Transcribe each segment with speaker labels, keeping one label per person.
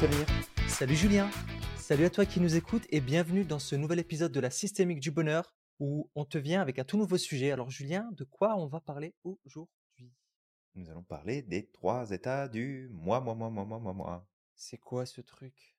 Speaker 1: Samir.
Speaker 2: Salut Julien. Salut à toi qui nous écoute et bienvenue dans ce nouvel épisode de la systémique du bonheur où on te vient avec un tout nouveau sujet. Alors Julien, de quoi on va parler aujourd'hui?
Speaker 1: Nous allons parler des trois états du moi, moi, moi, moi, moi, moi, moi.
Speaker 2: C'est quoi ce truc?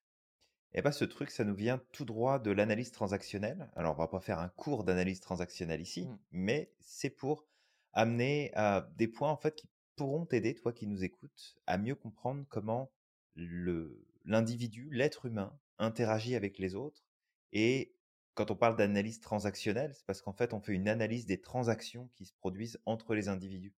Speaker 1: Eh bien, ce truc, ça nous vient tout droit de l'analyse transactionnelle. Alors, on va pas faire un cours d'analyse transactionnelle ici,
Speaker 2: Mm.
Speaker 1: mais c'est pour amener à des points en fait qui pourront t'aider, toi qui nous écoutes, à mieux comprendre comment le l'individu, l'être humain, interagit avec les autres. Et quand on parle d'analyse transactionnelle, c'est parce qu'en fait, on fait une analyse des transactions qui se produisent entre les individus.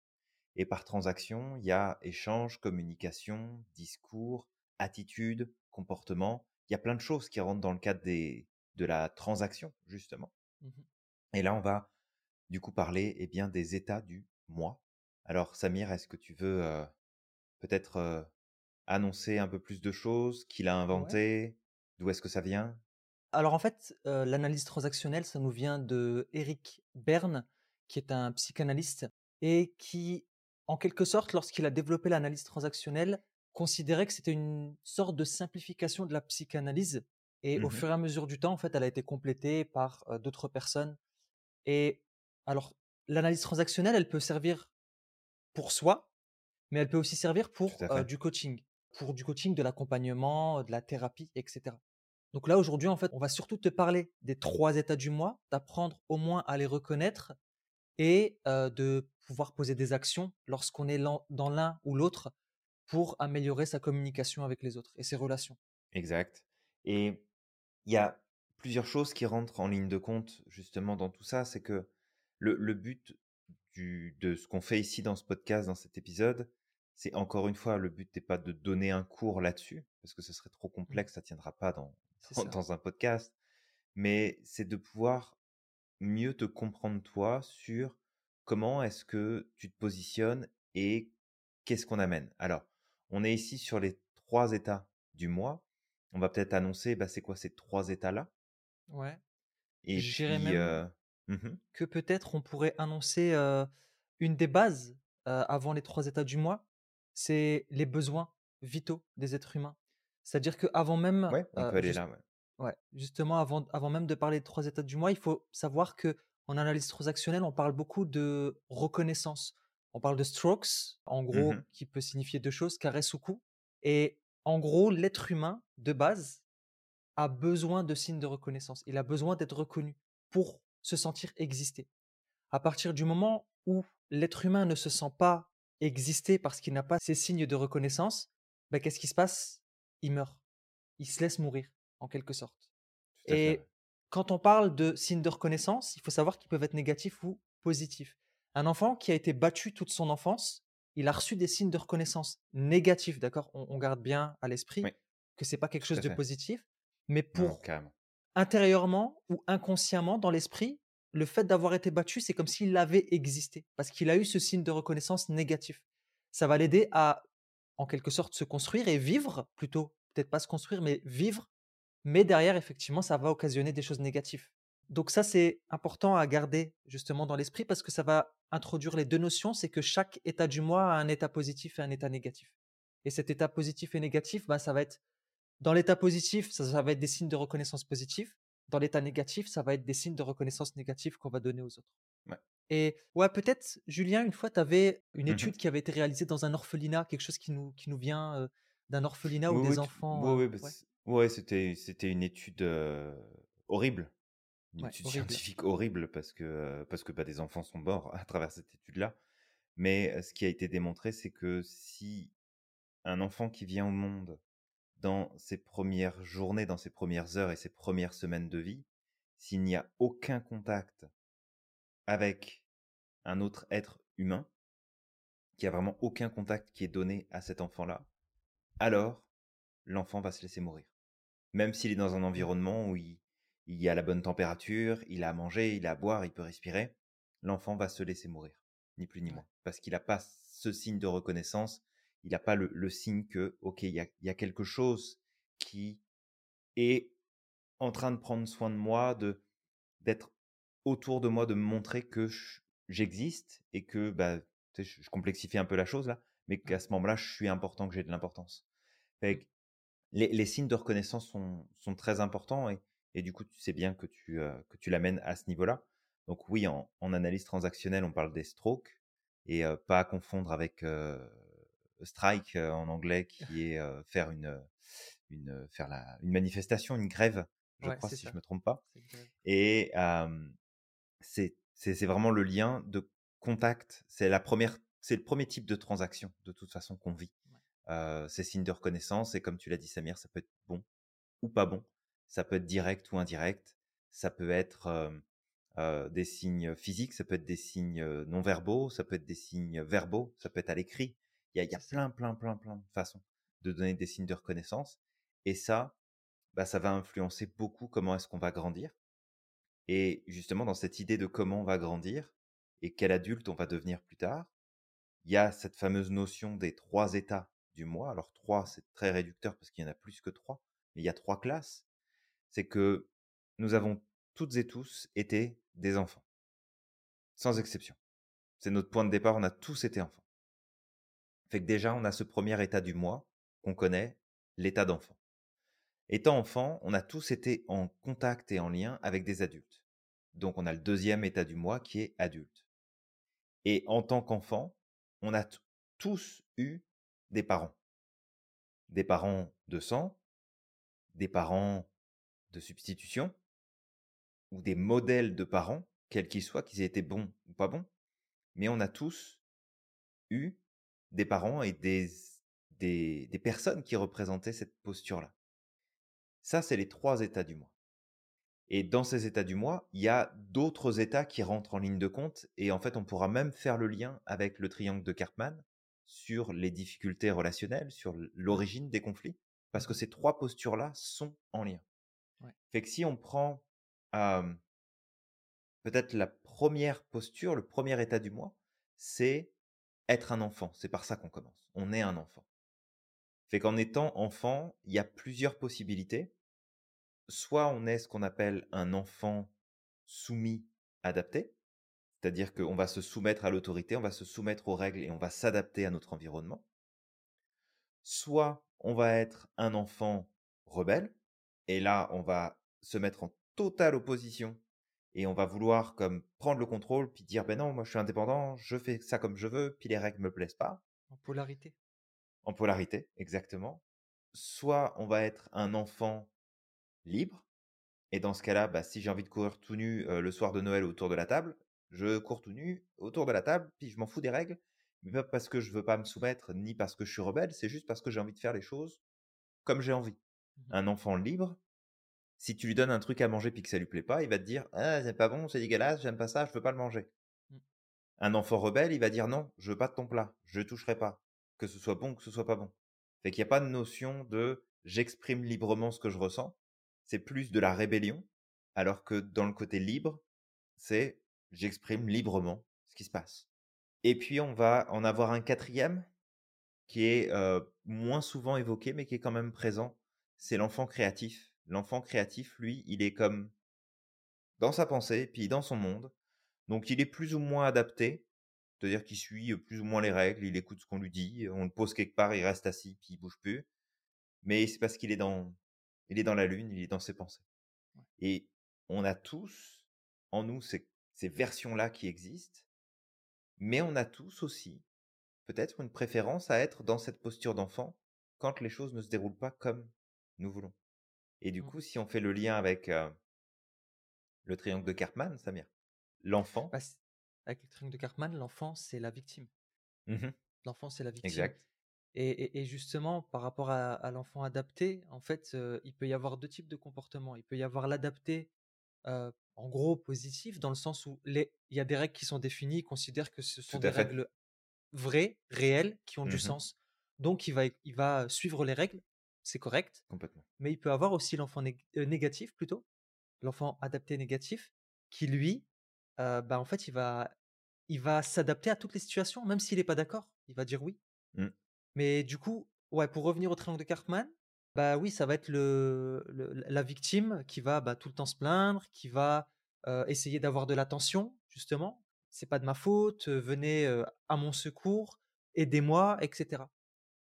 Speaker 1: Et par transaction, il y a échange, communication, discours, attitude, comportement. Il y a plein de choses qui rentrent dans le cadre des, de la transaction, justement.
Speaker 2: Mhm.
Speaker 1: Et là, on va du coup parler eh bien, des états du moi. Alors, Samir, est-ce que tu veux euh, peut-être euh, annoncer un peu plus de choses, qui l'a
Speaker 2: Ouais.
Speaker 1: inventé, d'où est-ce que ça vient?
Speaker 2: Alors en fait, euh, l'analyse transactionnelle, ça nous vient de Eric Berne, qui est un psychanalyste et qui, en quelque sorte, lorsqu'il a développé l'analyse transactionnelle, considérait que c'était une sorte de simplification de la psychanalyse. Et au
Speaker 1: Mhm.
Speaker 2: fur et à mesure du temps, en fait, elle a été complétée par euh, d'autres personnes. Et alors, l'analyse transactionnelle, elle peut servir pour soi, mais elle peut aussi servir pour euh, du coaching, pour du coaching, de l'accompagnement, de la thérapie, etc. Donc là, aujourd'hui, en fait, on va surtout te parler des trois états du moi, d'apprendre au moins à les reconnaître et euh, de pouvoir poser des actions lorsqu'on est dans l'un ou l'autre pour améliorer sa communication avec les autres et ses relations.
Speaker 1: Exact. Et il y a plusieurs choses qui rentrent en ligne de compte justement dans tout ça. C'est que le, but de ce qu'on fait ici dans ce podcast, dans cet épisode, c'est encore une fois, le but n'est pas de donner un cours là-dessus, parce que ce serait trop
Speaker 2: Mm.
Speaker 1: complexe, ça tiendra pas dans, dans, un podcast, mais c'est de pouvoir mieux te comprendre toi sur comment est-ce que tu te positionnes et qu'est-ce qu'on amène. Alors, on est ici sur les trois états du moi. On va peut-être annoncer, bah, c'est quoi ces trois états-là?
Speaker 2: Ouais.
Speaker 1: Et puis,
Speaker 2: même
Speaker 1: euh, mhm,
Speaker 2: que peut-être on pourrait annoncer euh, une des bases euh, avant les trois états du moi, c'est les besoins vitaux des êtres humains. C'est-à-dire qu'avant même,
Speaker 1: ouais, on
Speaker 2: euh,
Speaker 1: peut aller
Speaker 2: juste-
Speaker 1: là. ouais.
Speaker 2: ouais, justement, avant, avant même de parler des trois états du moi, il faut savoir que en analyse transactionnelle, on parle beaucoup de reconnaissance. On parle de strokes, en gros,
Speaker 1: Mhm,
Speaker 2: qui peut signifier deux choses, caresse ou coup. Et en gros, l'être humain, de base, a besoin de signes de reconnaissance. Il a besoin d'être reconnu pour se sentir exister. À partir du moment où l'être humain ne se sent pas exister parce qu'il n'a pas ces signes de reconnaissance, ben, qu'est-ce qui se passe? Il meurt. Il se laisse mourir, en quelque sorte.
Speaker 1: fait.
Speaker 2: Et quand on parle de signes de reconnaissance, il faut savoir qu'ils peuvent être négatifs ou positifs. Un enfant qui a été battu toute son enfance, il a reçu des signes de reconnaissance négatifs, d'accord? On, on garde bien à l'esprit
Speaker 1: Oui,
Speaker 2: que c'est pas quelque chose de positif, mais pour intérieurement ou inconsciemment dans l'esprit, le fait d'avoir été battu, c'est comme s'il avait existé, parce qu'il a eu ce signe de reconnaissance négatif. Ça va l'aider à, en quelque sorte, se construire et vivre, plutôt, peut-être pas se construire, mais vivre, mais derrière, effectivement, ça va occasionner des choses négatives. Donc ça, c'est important à garder justement dans l'esprit, parce que ça va introduire les deux notions, c'est que chaque état du moi a un état positif et un état négatif. Et cet état positif et négatif, bah, ça va être dans l'état positif, ça, ça va être des signes de reconnaissance positifs. Dans l'état négatif, ça va être des signes de reconnaissance négatifs qu'on va donner aux autres.
Speaker 1: Ouais.
Speaker 2: Et ouais, peut-être, Julien, une fois, tu avais une
Speaker 1: Mhm.
Speaker 2: étude qui avait été réalisée dans un orphelinat, quelque chose qui nous, qui nous vient euh, d'un orphelinat où
Speaker 1: Oui,
Speaker 2: des
Speaker 1: tu-
Speaker 2: enfants.
Speaker 1: oui,
Speaker 2: euh,
Speaker 1: bah,
Speaker 2: ouais,
Speaker 1: c'était, c'était une étude euh, horrible, une
Speaker 2: ouais,
Speaker 1: étude
Speaker 2: horrible.
Speaker 1: scientifique horrible parce que, parce que bah, des enfants sont morts à travers cette étude-là. Mais ce qui a été démontré, c'est que si un enfant qui vient au monde dans ses premières journées, dans ses premières heures et ses premières semaines de vie, s'il n'y a aucun contact avec un autre être humain, qu'il n'y a vraiment aucun contact qui est donné à cet enfant-là, alors l'enfant va se laisser mourir. Même s'il est dans un environnement où il, il y a la bonne température, il a à manger, il a à boire, il peut respirer, l'enfant va se laisser mourir, ni plus ni moins. Parce qu'il n'a pas ce signe de reconnaissance, il n'a pas le, le signe que, ok, il y a, il y a quelque chose qui est en train de prendre soin de moi, de d'être autour de moi, de me montrer que je- j'existe et que bah, je, je complexifie un peu la chose là, mais qu'à ce moment-là, je suis important, que j'ai de l'importance.
Speaker 2: Mm.
Speaker 1: que les, les signes de reconnaissance sont, sont très importants et, et, du coup, tu sais bien que tu, euh, que tu l'amènes à ce niveau-là. Donc oui, en, en, analyse transactionnelle, on parle des strokes et euh, pas à confondre avec euh, strike en anglais qui est faire une, une, faire la, une manifestation, une grève, je
Speaker 2: ouais,
Speaker 1: crois, si
Speaker 2: ça.
Speaker 1: je me trompe pas. Et c'est vraiment le lien de contact. C'est la première, c'est le premier type de transaction de toute façon qu'on vit. Euh, ces signes de reconnaissance et comme tu l'as dit Samir, ça peut être bon ou pas bon. Ça peut être direct ou indirect. Ça peut être euh, euh, des signes physiques, ça peut être des signes non verbaux, ça peut être des signes verbaux, ça peut être à l'écrit. Il y a, plein, plein, plein, plein de façons de donner des signes de reconnaissance. Et ça, bah, ça va influencer beaucoup comment est-ce qu'on va grandir. Et justement, dans cette idée de comment on va grandir et quel adulte on va devenir plus tard, il y a cette fameuse notion des trois états du moi. Alors trois, c'est très réducteur parce qu'il y en a plus que trois, mais il y a trois classes. C'est que nous avons toutes et tous été des enfants, sans exception. C'est notre point de départ, on a tous été enfants. Fait déjà, on a ce premier état du moi qu'on connaît, l'état d'enfant. Étant enfant, on a tous été en contact et en lien avec des adultes. Donc on a le deuxième état du moi qui est adulte. Et en tant qu'enfant, on a tous eu des parents. Des parents de sang, des parents de substitution, ou des modèles de parents, quels qu'ils soient, qu'ils aient été bons ou pas bons. Mais on a tous eu des parents et des, des, des personnes qui représentaient cette posture-là. Ça, c'est les trois états du moi. Et dans ces états du moi, il y a d'autres états qui rentrent en ligne de compte. Et en fait, on pourra même faire le lien avec le triangle de Karpman sur les difficultés relationnelles, sur l'origine des conflits, parce que ces trois postures-là sont en lien.
Speaker 2: Ouais.
Speaker 1: Fait que si on prend euh, peut-être la première posture, le premier état du moi, c'est être un enfant. C'est par ça qu'on commence. On est un enfant. Fait qu'en étant enfant, il y a plusieurs possibilités. Soit on est ce qu'on appelle un enfant soumis adapté, c'est-à-dire qu'on va se soumettre à l'autorité, on va se soumettre aux règles et on va s'adapter à notre environnement. Soit on va être un enfant rebelle, et là on va se mettre en totale opposition et on va vouloir comme prendre le contrôle puis dire ben non moi je suis indépendant, je fais ça comme je veux, puis les règles me plaisent pas.
Speaker 2: En polarité.
Speaker 1: En polarité, exactement. Soit on va être un enfant libre, et dans ce cas-là, bah, si j'ai envie de courir tout nu euh, le soir de Noël autour de la table, je cours tout nu autour de la table, puis je m'en fous des règles, mais pas parce que je veux pas me soumettre, ni parce que je suis rebelle, c'est juste parce que j'ai envie de faire les choses comme j'ai envie. Mmh un enfant libre, si tu lui donnes un truc à manger puis que ça lui plaît pas, il va te dire ah c'est pas bon, c'est dégueulasse, j'aime pas ça, je veux pas le manger. Mmh. Un enfant rebelle, il va dire non, je veux pas de ton plat, je toucherai pas que ce soit bon ou que ce soit pas bon. Fait qu'il n'y a pas de notion de j'exprime librement ce que je ressens. C'est plus de la rébellion, alors que dans le côté libre, c'est j'exprime librement ce qui se passe. Et puis on va en avoir un quatrième qui est euh, moins souvent évoqué, mais qui est quand même présent. C'est l'enfant créatif. L'enfant créatif, lui, il est comme dans sa pensée, puis dans son monde. Donc il est plus ou moins adapté c'est-à-dire qu'il suit plus ou moins les règles, il écoute ce qu'on lui dit, on le pose quelque part, il reste assis, puis il bouge plus. Mais c'est parce qu'il est dans, il est dans la lune, il est dans ses pensées. Et on a tous en nous ces, ces versions-là qui existent, mais on a tous aussi peut-être une préférence à être dans cette posture d'enfant quand les choses ne se déroulent pas comme nous voulons. Et du mmh. coup, si on fait le lien avec le triangle de Karpman, Samir, l'enfant,
Speaker 2: bah, avec le triangle de Cartman, l'enfant, c'est la victime.
Speaker 1: Mmh
Speaker 2: l'enfant, c'est la victime.
Speaker 1: Exact.
Speaker 2: Et, justement, par rapport à, l'enfant adapté, en fait, il peut y avoir deux types de comportements. Il peut y avoir l'adapté, en gros, positif, dans le sens où il y a des règles qui sont définies, il considère que ce sont des règles vraies, réelles, qui ont du
Speaker 1: mmh
Speaker 2: sens. Donc, il va, il va suivre les règles, c'est correct.
Speaker 1: Complètement.
Speaker 2: Mais il peut avoir aussi l'enfant négatif, plutôt, l'enfant adapté négatif, qui lui, bah, en fait, il va, il va s'adapter à toutes les situations, même s'il n'est pas d'accord. Il va dire oui.
Speaker 1: Mmh.
Speaker 2: Mais du coup, ouais, pour revenir au triangle de Cartman, bah oui, ça va être le, la victime qui va bah, tout le temps se plaindre, qui va essayer d'avoir de l'attention, justement. C'est pas de ma faute, venez à mon secours, aidez-moi, etc.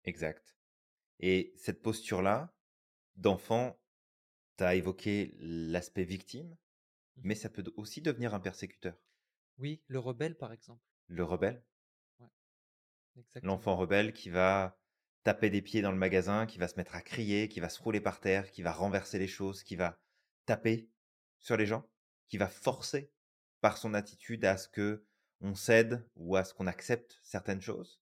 Speaker 1: Exact. Et cette posture-là, d'enfant, tu as évoqué l'aspect victime,
Speaker 2: Mmh
Speaker 1: mais ça peut aussi devenir un persécuteur.
Speaker 2: Oui, le rebelle, par exemple.
Speaker 1: Le rebelle,
Speaker 2: Ouais,
Speaker 1: l'enfant rebelle qui va taper des pieds dans le magasin, qui va se mettre à crier, qui va se rouler par terre, qui va renverser les choses, qui va taper sur les gens, qui va forcer par son attitude à ce que on cède ou à ce qu'on accepte certaines choses.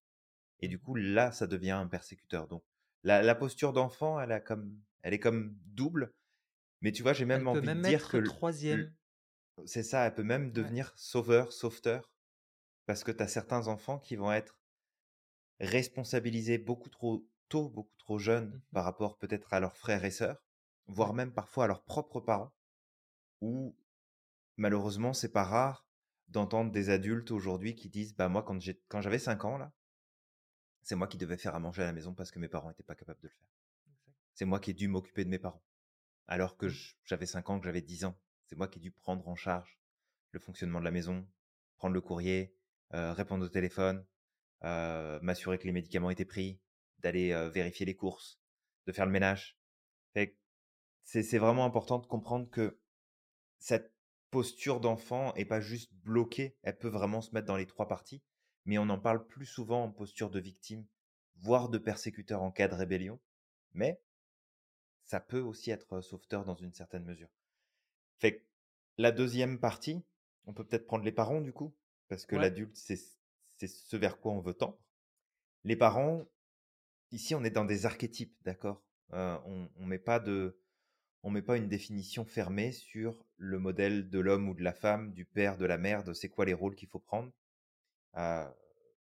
Speaker 1: Et du coup, là, ça devient un persécuteur. Donc, la, la posture d'enfant, elle, a comme, elle est comme double. Mais tu vois, j'ai
Speaker 2: Elle
Speaker 1: même
Speaker 2: peut
Speaker 1: envie de dire que
Speaker 2: troisième.
Speaker 1: c'est ça, elle peut même
Speaker 2: Ouais.
Speaker 1: devenir sauveur, sauveteur, parce que tu as certains enfants qui vont être responsabilisés beaucoup trop tôt, beaucoup trop jeunes
Speaker 2: Mmh
Speaker 1: par rapport peut-être à leurs frères et sœurs, voire même parfois à leurs propres parents, où malheureusement, c'est pas rare d'entendre des adultes aujourd'hui qui disent bah moi quand j'avais 5 ans là, c'est moi qui devais faire à manger à la maison parce que mes parents n'étaient pas capables de le faire. C'est moi qui ai dû m'occuper de mes parents. Alors que
Speaker 2: Mmh.
Speaker 1: j'avais 5 ans, que j'avais 10 ans. C'est moi qui ai dû prendre en charge le fonctionnement de la maison, prendre le courrier, euh, répondre au téléphone, euh, m'assurer que les médicaments étaient pris, d'aller euh, vérifier les courses, de faire le ménage. C'est vraiment important de comprendre que cette posture d'enfant est pas juste bloquée, elle peut vraiment se mettre dans les trois parties, mais on en parle plus souvent en posture de victime, voire de persécuteur en cas de rébellion, mais ça peut aussi être sauveteur dans une certaine mesure. Fait que la deuxième partie, on peut peut-être prendre les parents du coup, parce que
Speaker 2: Ouais.
Speaker 1: l'adulte, c'est c'est ce vers quoi on veut tendre. Les parents, ici, on est dans des archétypes, d'accord? Euh, On ne met pas de, on met pas une définition fermée sur le modèle de l'homme ou de la femme, du père, de la mère, de c'est quoi les rôles qu'il faut prendre,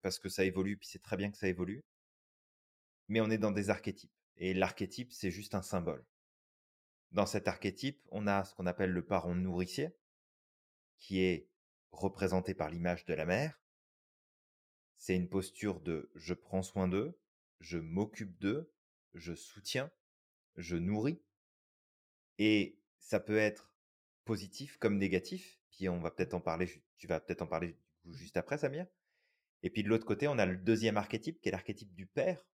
Speaker 1: parce que ça évolue, puis c'est très bien que ça évolue. Mais on est dans des archétypes, et l'archétype c'est juste un symbole. Dans cet archétype, on a ce qu'on appelle le parent nourricier, qui est représenté par l'image de la mère. C'est une posture de je prends soin d'eux, je m'occupe d'eux, je soutiens, je nourris. Et ça peut être positif comme négatif. Puis on va peut-être en parler, tu vas peut-être en parler juste après, Samir. Et puis de l'autre côté, on a le deuxième archétype, qui est l'archétype du père,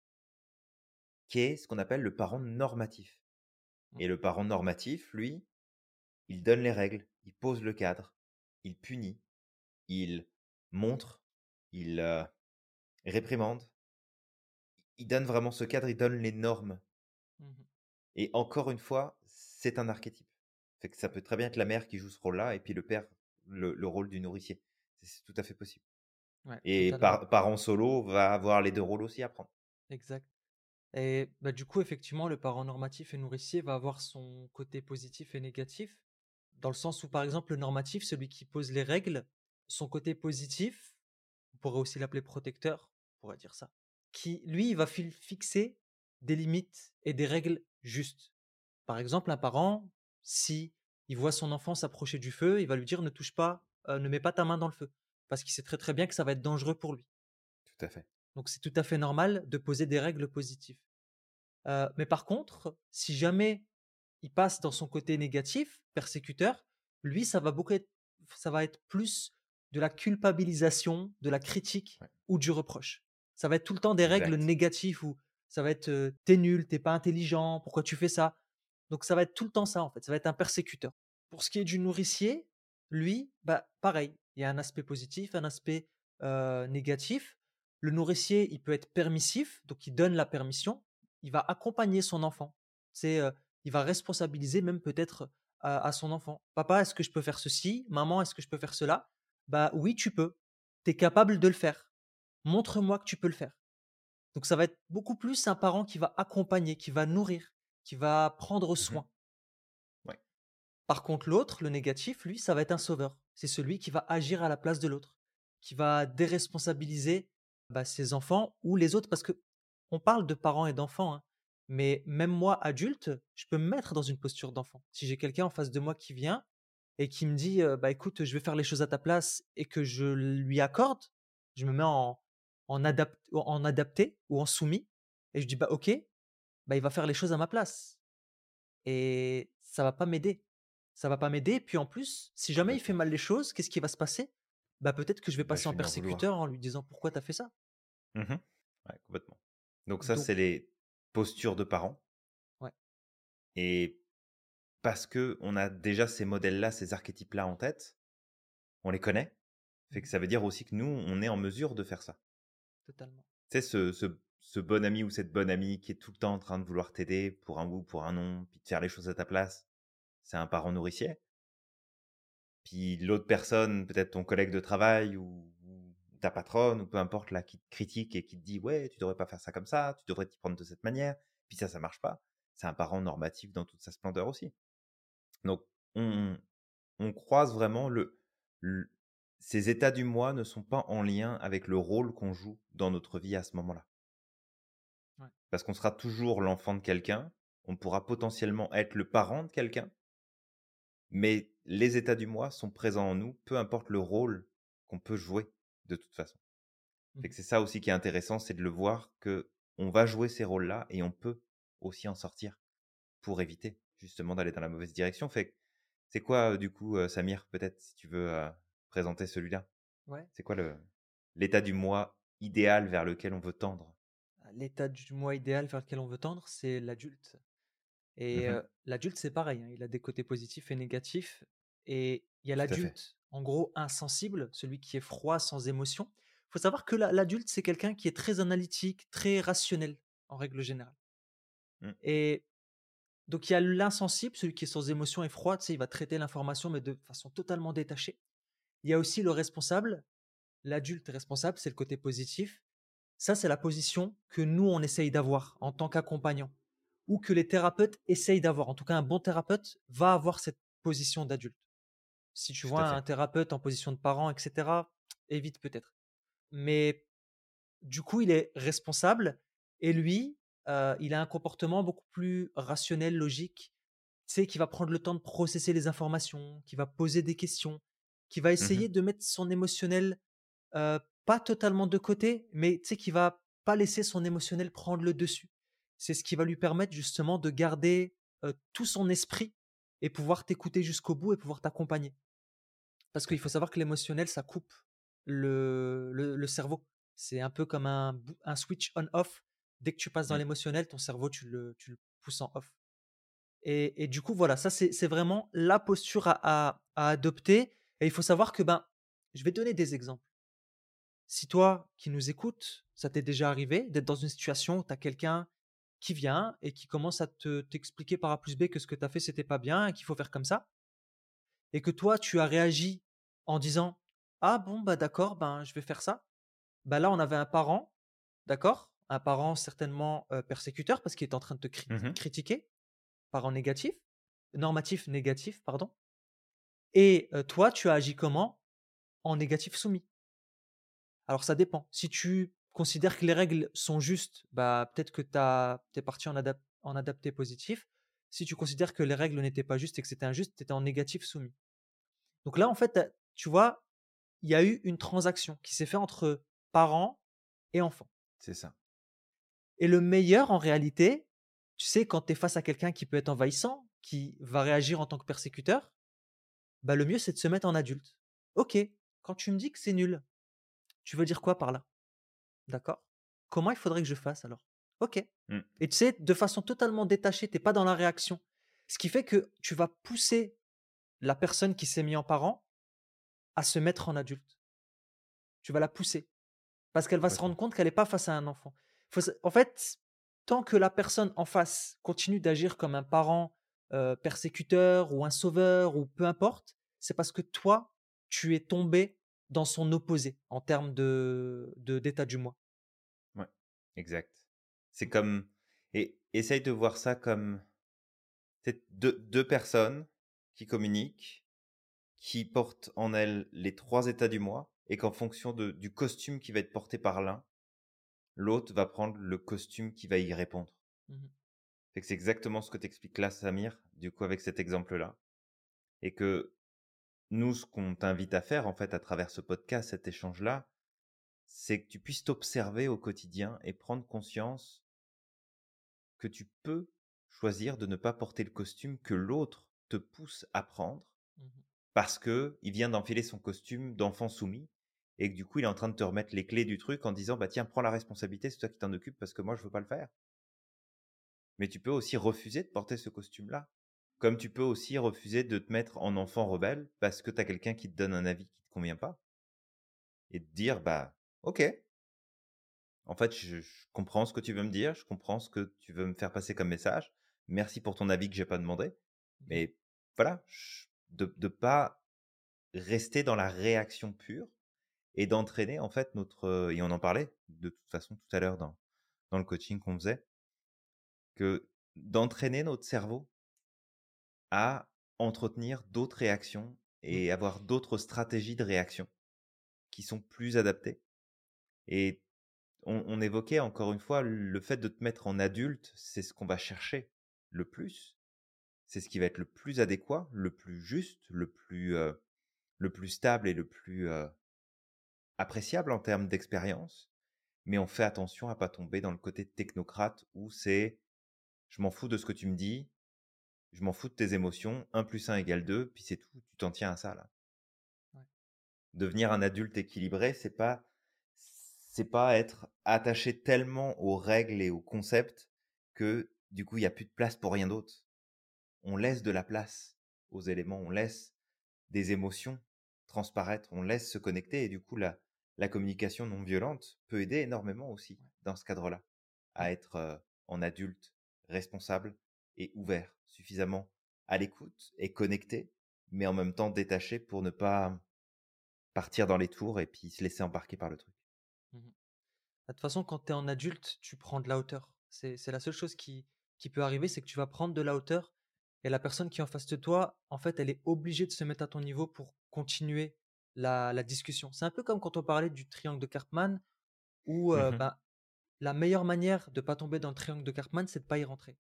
Speaker 1: qui est ce qu'on appelle le parent normatif. Et le parent normatif, lui, il donne les règles, il pose le cadre, il punit, il montre, il euh, réprimande. Il donne vraiment ce cadre, il donne les normes.
Speaker 2: Mmh
Speaker 1: Et encore une fois, c'est un archétype. Fait que ça peut très bien être la mère qui joue ce rôle-là et puis le père le, le rôle du nourricier. C'est tout à fait possible.
Speaker 2: Ouais,
Speaker 1: Et par, parent solo va avoir les deux rôles aussi à prendre.
Speaker 2: Exact. Et bah, du coup, effectivement, le parent normatif et nourricier va avoir son côté positif et négatif, dans le sens où, par exemple, le normatif, celui qui pose les règles, son côté positif, on pourrait aussi l'appeler protecteur, on pourrait dire ça, qui, lui, il va fi- fixer des limites et des règles justes. Par exemple, un parent, si il voit son enfant s'approcher du feu, il va lui dire ne touche pas, euh, ne mets pas ta main dans le feu, parce qu'il sait très très bien que ça va être dangereux pour lui.
Speaker 1: Tout à fait.
Speaker 2: Donc c'est tout à fait normal de poser des règles positives. Heu, mais par contre, si jamais il passe dans son côté négatif, persécuteur, lui, ça va beaucoup être ça va être plus de la culpabilisation, de la critique
Speaker 1: Ouais.
Speaker 2: ou du reproche. Ça va être tout le temps des règles
Speaker 1: Exact.
Speaker 2: négatives où ça va être, heu: «Tu nul, t'es pas intelligent, pourquoi tu fais ça?» donc ça va être tout le temps ça, en fait, ça va être un persécuteur. Pour ce qui est du nourricier, lui, bah, pareil, il y a un aspect positif, un aspect, négatif. Le nourricier, il peut être permissif, donc il donne la permission, il va accompagner son enfant. C'est, il va responsabiliser même peut-être à à son enfant. «Papa, est-ce que je peux faire ceci? Maman, est-ce que je peux faire cela?» «Bah, oui, tu peux. Tu es capable de le faire. Montre-moi que tu peux le faire». Donc ça va être beaucoup plus un parent qui va accompagner, qui va nourrir, qui va prendre
Speaker 1: Mhm.
Speaker 2: soin. Par contre, l'autre, le négatif, lui, ça va être un sauveur. C'est celui qui va agir à la place de l'autre, qui va déresponsabiliser bah, ses enfants ou les autres, parce que on parle de parents et d'enfants, hein, mais même moi, adulte, je peux me mettre dans une posture d'enfant. Si j'ai quelqu'un en face de moi qui vient et qui me dit, bah écoute, je vais faire les choses à ta place et que je lui accorde, je me mets en, en adapté ou en soumis et je dis, bah ok, bah il va faire les choses à ma place et ça va pas m'aider. Ça va pas m'aider. Puis en plus, si jamais il fait mal les choses, qu'est-ce qui va se passer? Bah peut-être que je vais
Speaker 1: Bah,
Speaker 2: passer
Speaker 1: je
Speaker 2: en
Speaker 1: vais
Speaker 2: persécuteur en lui disant pourquoi t'as fait ça?
Speaker 1: Mhm. Ouais, complètement. Donc ça, c'est les postures de parents.
Speaker 2: ouais,
Speaker 1: Et parce que on a déjà ces modèles-là, ces archétypes-là en tête, on les connaît. Fait que
Speaker 2: Mmh
Speaker 1: ça veut dire aussi que nous, on est en mesure de faire ça.
Speaker 2: Totalement.
Speaker 1: Tu sais, ce, ce, ce bon ami ou cette bonne amie qui est tout le temps en train de vouloir t'aider pour un ou pour un non, puis de faire les choses à ta place, c'est un parent nourricier. Puis l'autre personne, peut-être ton collègue de travail ou, ou ta patronne ou peu importe là, qui te critique et qui te dit ouais, tu devrais pas faire ça comme ça, tu devrais t'y prendre de cette manière. Puis ça, ça marche pas. C'est un parent normatif dans toute sa splendeur aussi. Donc on, on croise vraiment le, le ces états du moi ne sont pas en lien avec le rôle qu'on joue dans notre vie à ce moment-là.
Speaker 2: Ouais.
Speaker 1: Parce qu'on sera toujours l'enfant de quelqu'un, on pourra potentiellement être le parent de quelqu'un, mais les états du moi sont présents en nous, peu importe le rôle qu'on peut jouer de toute façon.
Speaker 2: Mmh
Speaker 1: c'est ça aussi qui est intéressant, c'est de le voir que on va jouer ces rôles-là et on peut aussi en sortir pour éviter justement d'aller dans la mauvaise direction. Fait c'est quoi du coup, euh, Samir, peut-être si tu veux euh, présenter celui-là?
Speaker 2: Ouais.
Speaker 1: C'est quoi le l'état du moi idéal vers lequel on veut tendre?
Speaker 2: Ah, L'état du moi idéal vers lequel on veut tendre, c'est l'adulte. Et
Speaker 1: Mmh
Speaker 2: heu, l'adulte, c'est pareil, hein, il a des côtés positifs et négatifs. Et il y a l'adulte, en gros, insensible, celui qui est froid, sans émotion. Il faut savoir que l'a l'adulte, c'est quelqu'un qui est très analytique, très rationnel, en règle générale.
Speaker 1: Mmh.
Speaker 2: Et donc il y a l'insensible, celui qui est sans émotion et froid, tu sais, il va traiter l'information, mais de façon totalement détachée. Il y a aussi le responsable. L'adulte responsable, c'est le côté positif. Ça, c'est la position que nous, on essaye d'avoir en tant qu'accompagnant ou que les thérapeutes essayent d'avoir. En tout cas, un bon thérapeute va avoir cette position d'adulte. Si tu
Speaker 1: Tout
Speaker 2: vois un thérapeute en position de parent, etc., évite peut-être. Mais du coup, il est responsable et lui, euh, il a un comportement beaucoup plus rationnel, logique. Tu sais, qui va prendre le temps de processer les informations, qui va poser des questions, qui va
Speaker 1: Mmh
Speaker 2: essayer de mettre son émotionnel euh, pas totalement de côté, mais tu sais, qui va pas laisser son émotionnel prendre le dessus. C'est ce qui va lui permettre justement de garder euh, tout son esprit et pouvoir t'écouter jusqu'au bout et pouvoir t'accompagner. Parce qu'il faut savoir que l'émotionnel, ça coupe le, le, le cerveau. C'est un peu comme un, un switch on-off. Dès que tu passes dans
Speaker 1: Mmh.
Speaker 2: l'émotionnel, ton cerveau, tu le, tu le pousses en off. Et, et du coup, voilà, ça, c'est c'est vraiment la posture à, à- à adopter. Et il faut savoir que, ben, je vais donner des exemples. Si toi, qui nous écoutes, ça t'est déjà arrivé d'être dans une situation où tu as quelqu'un qui vient et qui commence à te t'expliquer par A plus B que ce que tu as fait, c'était pas bien et qu'il faut faire comme ça, et que toi, tu as réagi en disant Ah bon, bah d'accord, ben je vais faire ça. Bah là, on avait un parent, d'accord Un parent certainement euh, persécuteur parce qu'il est en train de te cri-
Speaker 1: Mmh
Speaker 2: critiquer, parent négatif, normatif négatif, pardon. Et euh, toi, tu as agi comment? En négatif soumis. Alors ça dépend. Si tu considères que les règles sont justes, bah peut-être que tu es parti en, adap- en adapté positif. Si tu considères que les règles n'étaient pas justes et que c'était injuste, tu étais en négatif soumis. Donc là, en fait, tu vois, il y a eu une transaction qui s'est faite entre parents et enfants.
Speaker 1: C'est ça.
Speaker 2: Et le meilleur, en réalité, tu sais, quand tu es face à quelqu'un qui peut être envahissant, qui va réagir en tant que persécuteur, bah le mieux, c'est de se mettre en adulte. Ok, quand tu me dis que c'est nul, tu veux dire quoi par là? D'accord Comment il faudrait que je fasse alors? Ok.
Speaker 1: Mmh.
Speaker 2: Et tu sais, de façon totalement détachée, tu n'es pas dans la réaction. Ce qui fait que tu vas pousser la personne qui s'est mise en parent à se mettre en adulte. Tu vas la pousser. Parce qu'elle va se rendre compte qu'elle n'est pas face à un enfant. Faut en fait, tant que la personne en face continue d'agir comme un parent euh, persécuteur ou un sauveur ou peu importe, c'est parce que toi, tu es tombé dans son opposé en termes de d'état du moi.
Speaker 1: Ouais, exact. C'est comme et essaye de voir ça comme deux, deux personnes qui communiquent, qui portent en elles les trois états du moi, et qu'en fonction de, du costume qui va être porté par l'un, l'autre va prendre le costume qui va y répondre. Que c'est exactement ce que t'expliques là, Samir, du coup avec cet exemple-là, et que nous, ce qu'on t'invite à faire en fait à travers ce podcast, cet échange-là, c'est que tu puisses t'observer au quotidien et prendre conscience que tu peux choisir de ne pas porter le costume que l'autre te pousse à prendre
Speaker 2: Mhm.
Speaker 1: parce que il vient d'enfiler son costume d'enfant soumis et que du coup il est en train de te remettre les clés du truc en disant bah tiens prends la responsabilité c'est toi qui t'en occupes parce que moi je veux pas le faire Mais tu peux aussi refuser de porter ce costume-là. Comme tu peux aussi refuser de te mettre en enfant rebelle parce que tu as quelqu'un qui te donne un avis qui te convient pas. Et de dire, bah, ok. En fait, je, comprends ce que tu veux me dire, je comprends ce que tu veux me faire passer comme message. Merci pour ton avis que j'ai pas demandé. Mmh Mais voilà, de ne pas rester dans la réaction pure et d'entraîner en fait notre et on en parlait de toute façon tout à l'heure dans dans le coaching qu'on faisait que d'entraîner notre cerveau à entretenir d'autres réactions mmh. et avoir d'autres stratégies de réaction qui sont plus adaptées et on, on, évoquait encore une fois le fait de te mettre en adulte, c'est ce qu'on va chercher le plus. C'est ce qui va être le plus adéquat, le plus juste, le plus, le plus stable et le plus appréciable en termes d'expérience, mais on fait attention à pas tomber dans le côté technocrate où c'est je m'en fous de ce que tu me dis, je m'en fous de tes émotions, 1 plus 1 égale 2, puis c'est tout, tu t'en tiens à ça là. Devenir un adulte équilibré, c'est pas c'est pas être attaché tellement aux règles et aux concepts que du coup il n'y a plus de place pour rien d'autre. On laisse de la place aux éléments, on laisse des émotions transparaître, on laisse se connecter et du coup la, la communication non violente peut aider énormément aussi dans ce cadre-là à être en adulte responsable et ouvert, suffisamment à l'écoute et connecté, mais en même temps détaché pour ne pas partir dans les tours et puis se laisser embarquer par le truc.
Speaker 2: Mmh bah, de toute façon, quand tu es en adulte, tu prends de la hauteur. C'est la seule chose qui, qui peut arriver, c'est que tu vas prendre de la hauteur et la personne qui est en face de toi, en fait, elle est obligée de se mettre à ton niveau pour continuer la, discussion. C'est un peu comme quand on parlait du triangle de Karpman, où mmh ben, la meilleure manière de ne pas tomber dans le triangle de Karpman, c'est de pas y rentrer.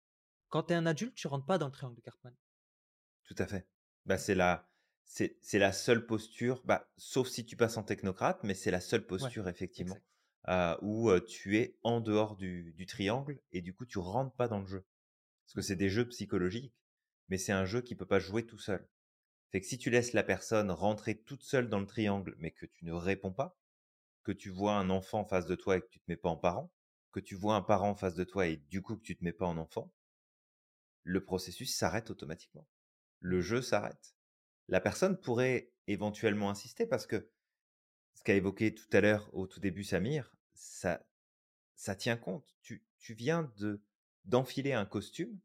Speaker 2: Quand tu es un adulte, tu rentres pas dans le triangle de Karpman.
Speaker 1: Tout à fait. Bah, c'est la, c'est, la seule posture, bah, sauf si tu passes en technocrate, mais c'est la seule posture, effectivement, où tu es en dehors du, du, triangle et du coup, tu rentres pas dans le jeu. Parce que c'est des jeux psychologiques, mais c'est un jeu qui peut pas jouer tout seul. Fait que si tu laisses la personne rentrer toute seule dans le triangle, mais que tu ne réponds pas, que tu vois un enfant en face de toi et que tu te mets pas en parent, que tu vois un parent en face de toi et du coup que tu te mets pas en enfant, le processus s'arrête automatiquement. Le jeu s'arrête. La personne pourrait éventuellement insister parce que ce qu'a évoqué tout à l'heure au tout début Samir, ça, ça tient compte. Tu, tu viens de d'enfiler un costume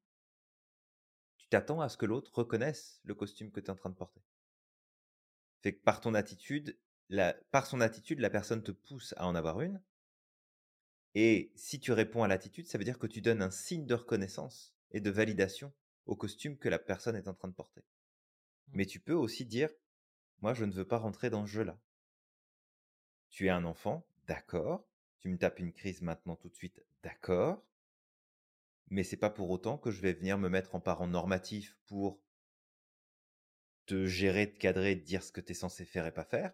Speaker 1: t'attends à ce que l'autre reconnaisse le costume que tu es en train de porter. Fait que par ton attitude, la, par son attitude, la personne te pousse à en avoir une. Et si tu réponds à l'attitude, ça veut dire que tu donnes un signe de reconnaissance et de validation au costume que la personne est en train de porter. Mmh. Mais tu peux aussi dire, moi je ne veux pas rentrer dans ce jeu-là. Tu es un enfant, d'accord. Tu me tapes une crise maintenant tout de suite, d'accord mais c'est pas pour autant que je vais venir me mettre en parent normatif pour te gérer, te cadrer, te dire ce que tu es censé faire et pas faire.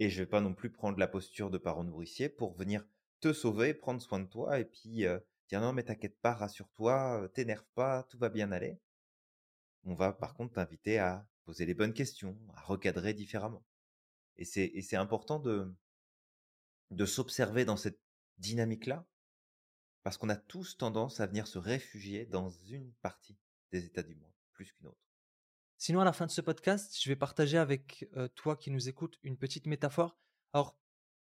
Speaker 1: Et je vais pas non plus prendre la posture de parent nourricier pour venir te sauver, prendre soin de toi et puis euh, dire non mais t'inquiète pas, rassure-toi, euh, t'énerve pas, tout va bien aller. On va par contre t'inviter à poser les bonnes questions, à recadrer différemment. Et c'est important de, de s'observer dans cette dynamique-là parce qu'on a tous tendance à venir se réfugier dans une partie des états du monde, plus qu'une autre.
Speaker 2: Sinon, à la fin de ce podcast, je vais partager avec toi qui nous écoute une petite métaphore. Alors,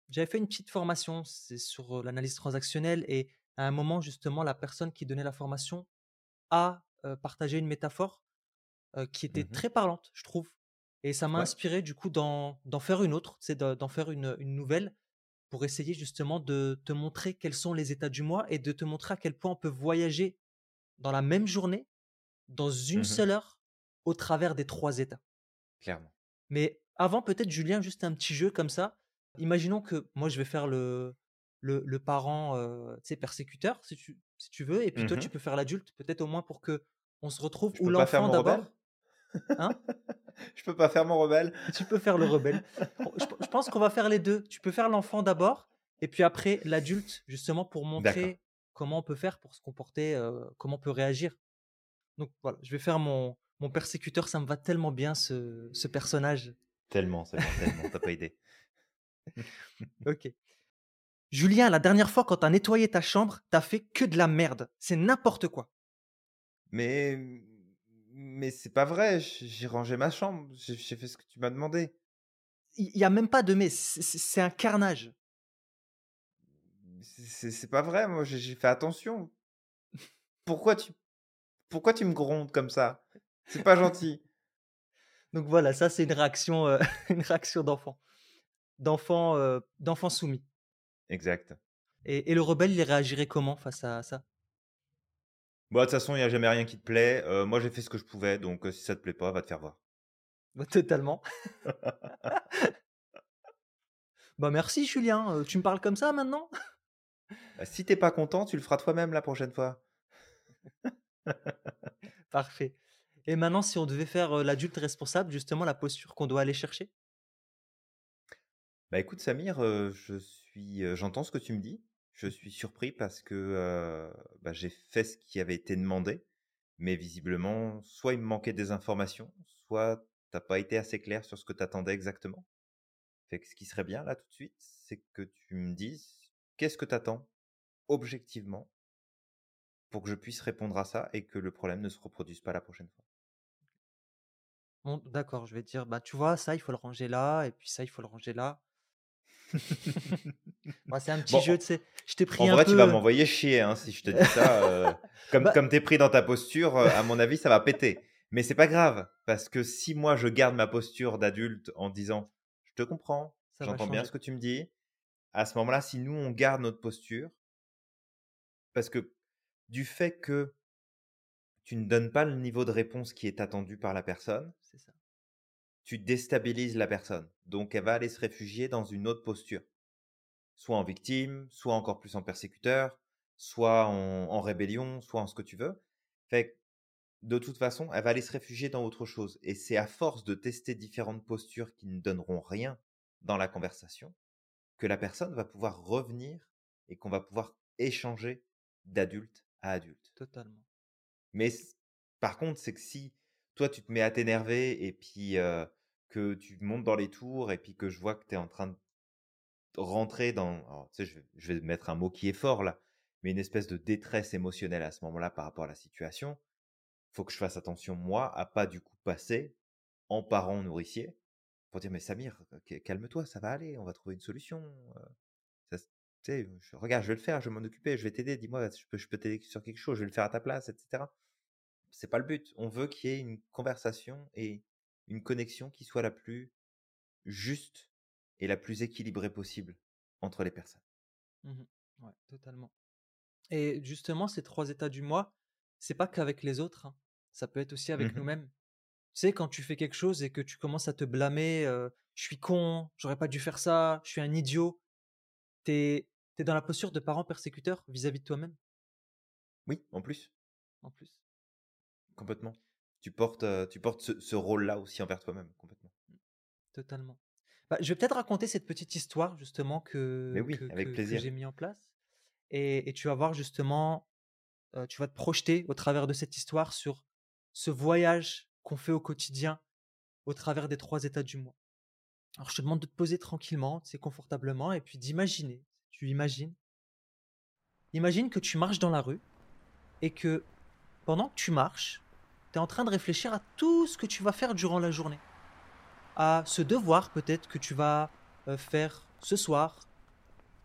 Speaker 2: j'avais fait une petite formation, c'est sur l'analyse transactionnelle, et à un moment, justement, la personne qui donnait la formation a partagé une métaphore qui était mmh très parlante, je trouve. Et ça m'a inspiré, du coup, d'en faire une autre, c'est d'en faire une, une nouvelle pour essayer justement de te montrer quels sont les états du mois et de te montrer à quel point on peut voyager dans la même journée, dans une mmh seule heure, au travers des trois états.
Speaker 1: Clairement.
Speaker 2: Mais avant, peut-être, Julien, juste un petit jeu comme ça. Imaginons que moi, je vais faire le, le, parent euh, persécuteur, si tu, si tu veux, et puis toi, tu mmh peux faire l'adulte, peut-être au moins pour que on se retrouve, ou l'enfant d'abord.
Speaker 1: Hein? Je peux pas faire mon rebelle?
Speaker 2: Tu peux faire le rebelle. Je, pense qu'on va faire les deux. Tu peux faire l'enfant d'abord, et puis après l'adulte, justement pour montrer comment on peut faire pour se comporter, euh, comment on peut réagir. Donc voilà, je vais faire mon, mon persécuteur. Ça me va tellement bien ce, ce personnage.
Speaker 1: Tellement, c'est tellement. T'as pas idée.
Speaker 2: ok. Julien, la dernière fois quand t'as nettoyé ta chambre, t'as fait que de la merde. C'est n'importe quoi.
Speaker 1: Mais mais c'est pas vrai, j'ai rangé ma chambre, j'ai fait ce que tu m'as demandé.
Speaker 2: Il y a même pas de mais, c'est un carnage.
Speaker 1: C'est pas vrai, moi j'ai fait attention. Pourquoi tu pourquoi tu me grondes comme ça? C'est pas gentil.
Speaker 2: Donc voilà, ça c'est une réaction, une réaction d'enfant. D'enfant, d'enfant soumis.
Speaker 1: Exact.
Speaker 2: Et et le rebelle, il réagirait comment face à ça?
Speaker 1: Bah, de toute façon, il y a jamais rien qui te plaît, moi j'ai fait ce que je pouvais, donc si ça te plaît pas, va te faire voir.
Speaker 2: Bah, totalement. Bah, merci Julien, tu me parles comme ça maintenant?
Speaker 1: Bah, si tu es pas content, tu le feras toi-même la prochaine fois.
Speaker 2: Parfait. Et maintenant, si on devait faire, l'adulte responsable, justement la posture qu'on doit aller chercher?
Speaker 1: Bah, écoute Samir, je suis, j'entends ce que tu me dis. Je suis surpris parce que, bah, j'ai fait ce qui avait été demandé, mais visiblement, soit il me manquait des informations, soit tu as pas été assez clair sur ce que tu attendais exactement. Ce qui serait bien là tout de suite, c'est que tu me dises qu'est-ce que tu attends objectivement pour que je puisse répondre à ça et que le problème ne se reproduise pas la prochaine fois?
Speaker 2: Bon, d'accord, je vais dire: «Bah, tu vois, ça, il faut le ranger là et puis ça, il faut le ranger là». Bah, c'est un petit
Speaker 1: Bon,
Speaker 2: jeu,
Speaker 1: en
Speaker 2: tu sais? Je t'ai
Speaker 1: en
Speaker 2: pris un
Speaker 1: vrai, tu vas
Speaker 2: peu,
Speaker 1: m'envoyer chier, hein, si je te dis ça, heu, comme
Speaker 2: bah
Speaker 1: comme tu es pris dans ta posture, heu, à mon avis, ça va péter. Mais c'est pas grave, parce que si moi je garde ma posture d'adulte en disant: «Je te comprends, j'entends bien ce que tu me dis», à ce moment-là, si nous on garde notre posture parce que du fait que tu ne donnes pas le niveau de réponse qui est attendu par la personne. Tu déstabilises la personne. Donc elle va aller se réfugier dans une autre posture. Soit en victime, soit encore plus en persécuteur, soit en, en rébellion, soit en ce que tu veux. Fait que, de toute façon, elle va aller se réfugier dans autre chose. Et c'est à force de tester différentes postures qui ne donneront rien dans la conversation que la personne va pouvoir revenir et qu'on va pouvoir échanger d'adulte à adulte.
Speaker 2: Totalement.
Speaker 1: Mais par contre, c'est que si toi, tu te mets à t'énerver et puis, que tu montes dans les tours et puis que je vois que tu es en train de rentrer dans je vais mettre un mot qui est fort là, mais une espèce de détresse émotionnelle à ce moment-là par rapport à la situation, faut que je fasse attention moi à pas du coup passer en parent nourricier pour dire: «Mais Samir, calme-toi, ça va aller, on va trouver une solution, tu sais, je regarde, je vais le faire, je vais m'en occuper, je vais t'aider, dis-moi, je peux je peux t'aider sur quelque chose, je vais le faire à ta place» et cetera. C'est pas le but. On veut qu'il y ait une conversation et une connexion qui soit la plus juste et la plus équilibrée possible entre les personnes.
Speaker 2: Mmh Ouais, totalement. Et justement, ces 3 états du moi, c'est pas qu'avec les autres, hein. Ça peut être aussi avec
Speaker 1: Mmh
Speaker 2: nous-mêmes. Tu sais, quand tu fais quelque chose et que tu commences à te blâmer, «Je suis con, j'aurais pas dû faire ça, je suis un idiot». Tu es tu es dans la posture de parent persécuteur vis-à-vis de toi-même,
Speaker 1: Oui, en plus,
Speaker 2: en plus.
Speaker 1: Complètement. Tu portes, heu, tu portes ce ce rôle-là aussi envers toi-même, complètement.
Speaker 2: Mmh, totalement. Bah, je vais peut-être raconter cette petite histoire justement que que
Speaker 1: oui, avec
Speaker 2: que j'ai mis en place et et tu vas voir justement, heu, tu vas te projeter au travers de cette histoire sur ce voyage qu'on fait au quotidien au travers des 3 états du moi. Alors je te demande de te poser tranquillement, sais, confortablement et puis d'imaginer. Tu imagines imagine que tu marches dans la rue et que pendant que tu marches, en train de réfléchir à tout ce que tu vas faire durant la journée. À ce devoir peut-être que tu vas euh, faire ce soir,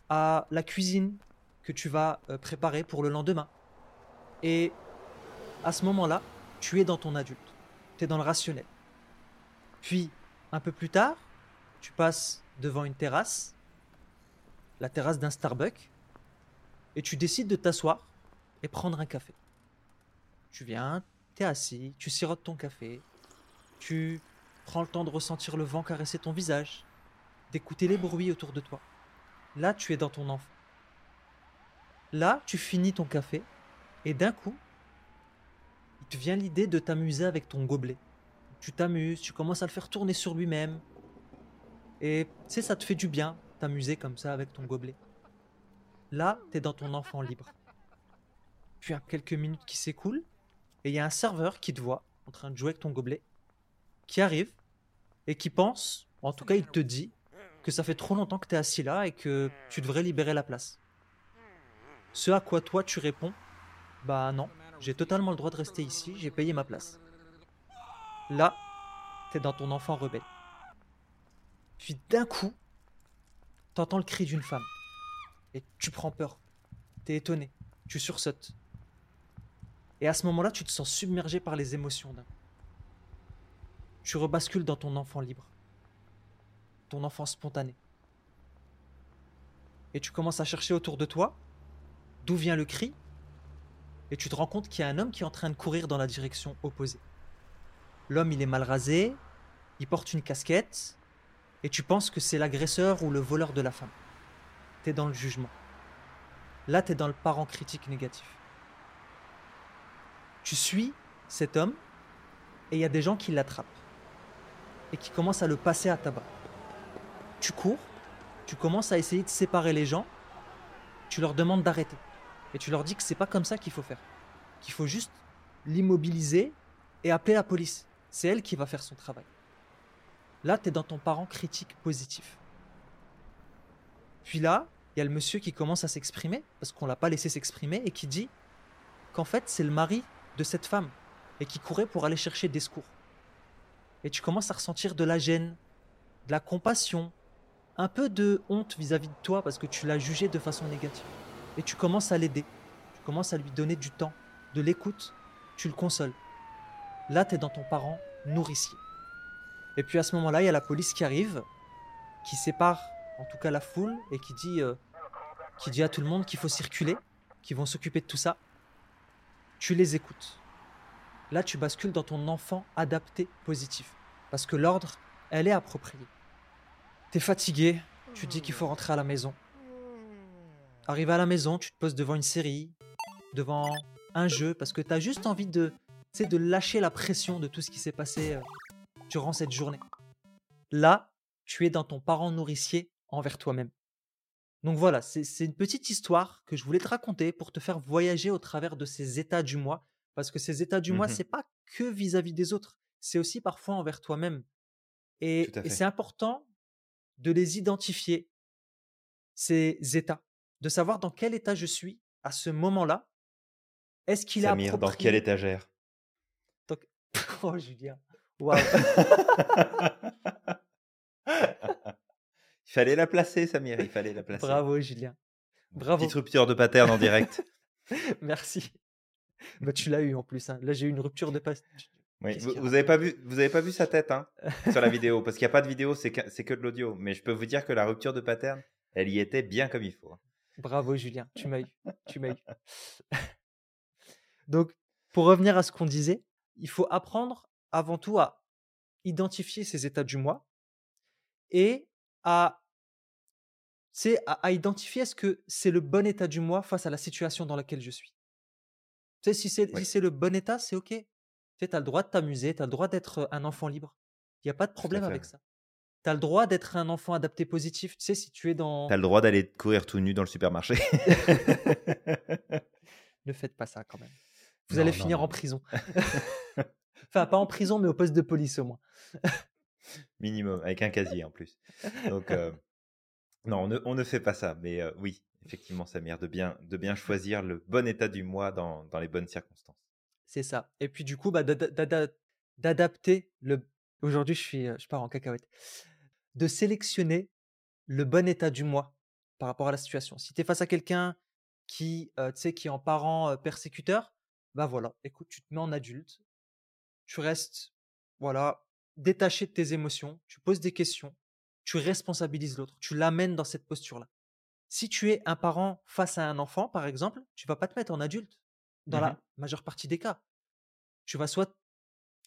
Speaker 2: à la cuisine que tu vas euh, préparer pour le lendemain. Et à ce moment-là, tu es dans ton adulte, tu es dans le rationnel. Puis, un peu plus tard, tu passes devant une terrasse, la terrasse d'un Starbucks, et tu décides de t'asseoir et prendre un café. Tu viens, t'es assis, tu sirotes ton café, tu prends le temps de ressentir le vent caresser ton visage, d'écouter les bruits autour de toi. Là, tu es dans ton enfant. Là, tu finis ton café et d'un coup, il te vient l'idée de t'amuser avec ton gobelet. Tu t'amuses, tu commences à le faire tourner sur lui-même. Et tu ça te fait du bien, t'amuser comme ça avec ton gobelet. Là, tu es dans ton enfant libre. Puis a quelques minutes qui s'écoulent, et il y a un serveur qui te voit en train de jouer avec ton gobelet, qui arrive, et qui pense, en tout cas il te dit, que ça fait trop longtemps que tu es assis là et que tu devrais libérer la place. Ce à quoi toi tu réponds Bah non, j'ai totalement le droit de rester ici, j'ai payé ma place. Là, tu es dans ton enfant rebelle. Puis d'un coup, tu entends le cri d'une femme. Et tu prends peur. Tu es étonné. Tu sursautes. Et à ce moment-là, tu te sens submergé par les émotions d'un Tu rebascules dans ton enfant libre. Ton enfant spontané. Et tu commences à chercher autour de toi d'où vient le cri. Et tu te rends compte qu'il y a un homme qui est en train de courir dans la direction opposée. L'homme, il est mal rasé, il porte une casquette, et tu penses que c'est l'agresseur ou le voleur de la femme. Tu es dans le jugement. Là, tu es dans le parent critique négatif. Tu suis cet homme et il y a des gens qui l'attrapent et qui commencent à le passer à tabac. Tu cours, tu commences à essayer de séparer les gens, tu leur demandes d'arrêter et tu leur dis que c'est pas comme ça qu'il faut faire, qu'il faut juste l'immobiliser et appeler la police. C'est elle qui va faire son travail. Là, tu es dans ton parent critique positif. Puis là, il y a le monsieur qui commence à s'exprimer, parce qu'on l'a pas laissé s'exprimer, et qui dit qu'en fait, c'est le mari de cette femme, et qui courait pour aller chercher des secours. Et tu commences à ressentir de la gêne, de la compassion, un peu de honte vis-à-vis de toi, parce que tu l'as jugé de façon négative. Et tu commences à l'aider, tu commences à lui donner du temps, de l'écoute, tu le consoles. Là, tu es dans ton parent nourricier. Et puis à ce moment-là, il y a la police qui arrive, qui sépare en tout cas la foule et qui dit, euh, qui dit à tout le monde qu'il faut circuler, qu'ils vont s'occuper de tout ça. Tu les écoutes. Là, tu bascules dans ton enfant adapté positif. Parce que l'ordre, elle est appropriée. T'es fatigué, tu te dis qu'il faut rentrer à la maison. Arrivé à la maison, tu te poses devant une série, devant un jeu, parce que tu as juste envie de, de lâcher la pression de tout ce qui s'est passé euh, durant cette journée. Là, tu es dans ton parent nourricier envers toi-même. Donc voilà, c'est une petite histoire que je voulais te raconter pour te faire voyager au travers de ces états du moi, parce que ces états du moi, mmh c'est pas que vis-à-vis des autres, c'est aussi parfois envers toi-même. Et, c'est important de les identifier, ces états, de savoir dans quel état je suis à ce moment-là. Est-ce qu'il a
Speaker 1: dans quelle étagère?
Speaker 2: Oh Julien, Waouh
Speaker 1: Il fallait la placer, Samir, il fallait la placer.
Speaker 2: Bravo, Julien. Bravo.
Speaker 1: Petite rupture de pattern en direct.
Speaker 2: Merci. Bah, tu l'as eu en plus. Hein. Là, j'ai eu une rupture de pattern.
Speaker 1: Oui, vous, n'avez pas vu, vous avez pas vu sa tête hein, sur la vidéo parce qu'il n'y a pas de vidéo, c'est que, que de l'audio. Mais je peux vous dire que la rupture de pattern, elle y était bien comme il faut. Hein.
Speaker 2: Bravo, Julien. Tu m'as eu. Tu m'as eu. Donc, pour revenir à ce qu'on disait, il faut apprendre avant tout à identifier ces états du moi et à, à, identifier est-ce que c'est le bon état du moi face à la situation dans laquelle je suis. Tu sais, si c'est si c'est le bon état, c'est OK. Tu as le droit de t'amuser, tu as le droit d'être un enfant libre. Il n'y a pas de problème avec ça. Tu as le droit d'être un enfant adapté positif. Tu sais, si tu es dans.
Speaker 1: Tu as le droit d'aller courir tout nu dans le supermarché.
Speaker 2: ne faites pas ça quand même. Vous allez finir en prison. Enfin, pas en prison, mais au poste de police au moins.
Speaker 1: Minimum, avec un casier en plus. Donc, euh, non, on ne, fait pas ça. Mais euh, oui, effectivement, Samir, de bien, de bien choisir le bon état du moi dans, dans les bonnes circonstances.
Speaker 2: C'est ça. Et puis, du coup, bah, d'adapter le. Aujourd'hui, je, suis, je pars en cacahuète. De sélectionner le bon état du moi par rapport à la situation. Si tu es face à quelqu'un qui, euh, qui est en parent persécuteur, bah voilà, écoute, tu te mets en adulte, tu restes, voilà, détaché de tes émotions, tu poses des questions, tu responsabilises l'autre, tu l'amènes dans cette posture-là. Si tu es un parent face à un enfant, par exemple, tu vas pas te mettre en adulte dans la mmh majeure partie des cas. Tu vas soit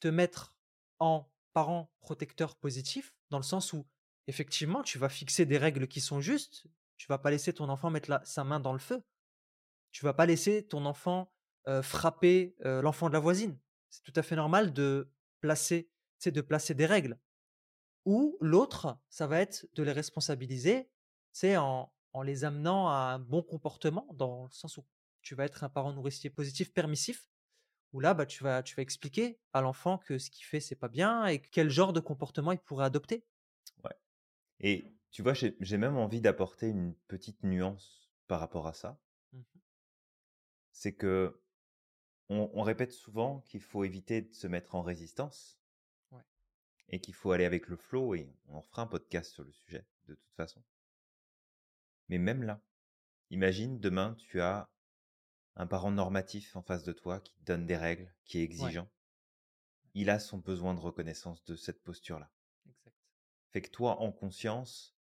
Speaker 2: te mettre en parent protecteur positif, dans le sens où, effectivement, tu vas fixer des règles qui sont justes. Tu vas pas laisser ton enfant mettre sa main dans le feu. Tu vas pas laisser ton enfant frapper l'enfant de la voisine c'est tout à fait normal de placer, de placer des règles. Ou l'autre, ça va être de les responsabiliser, c'est en, en les amenant à un bon comportement, dans le sens où tu vas être un parent nourricier positif, permissif, où là, bah, tu, vas, tu vas expliquer à l'enfant que ce qu'il fait, c'est pas bien et quel genre de comportement il pourrait adopter.
Speaker 1: Ouais. Et Tu vois, j'ai même envie d'apporter une petite nuance par rapport à ça.
Speaker 2: Mmh
Speaker 1: C'est que on, on répète souvent qu'il faut éviter de se mettre en résistance. Et qu'il faut aller avec le flow et on en fera un podcast sur le sujet de toute façon. Mais même là, imagine demain tu as un parent normatif en face de toi qui te donne des règles, qui est
Speaker 2: Ouais.
Speaker 1: exigeant. Il a son besoin de reconnaissance de cette posture-là.
Speaker 2: Exact.
Speaker 1: Fait que toi, en conscience,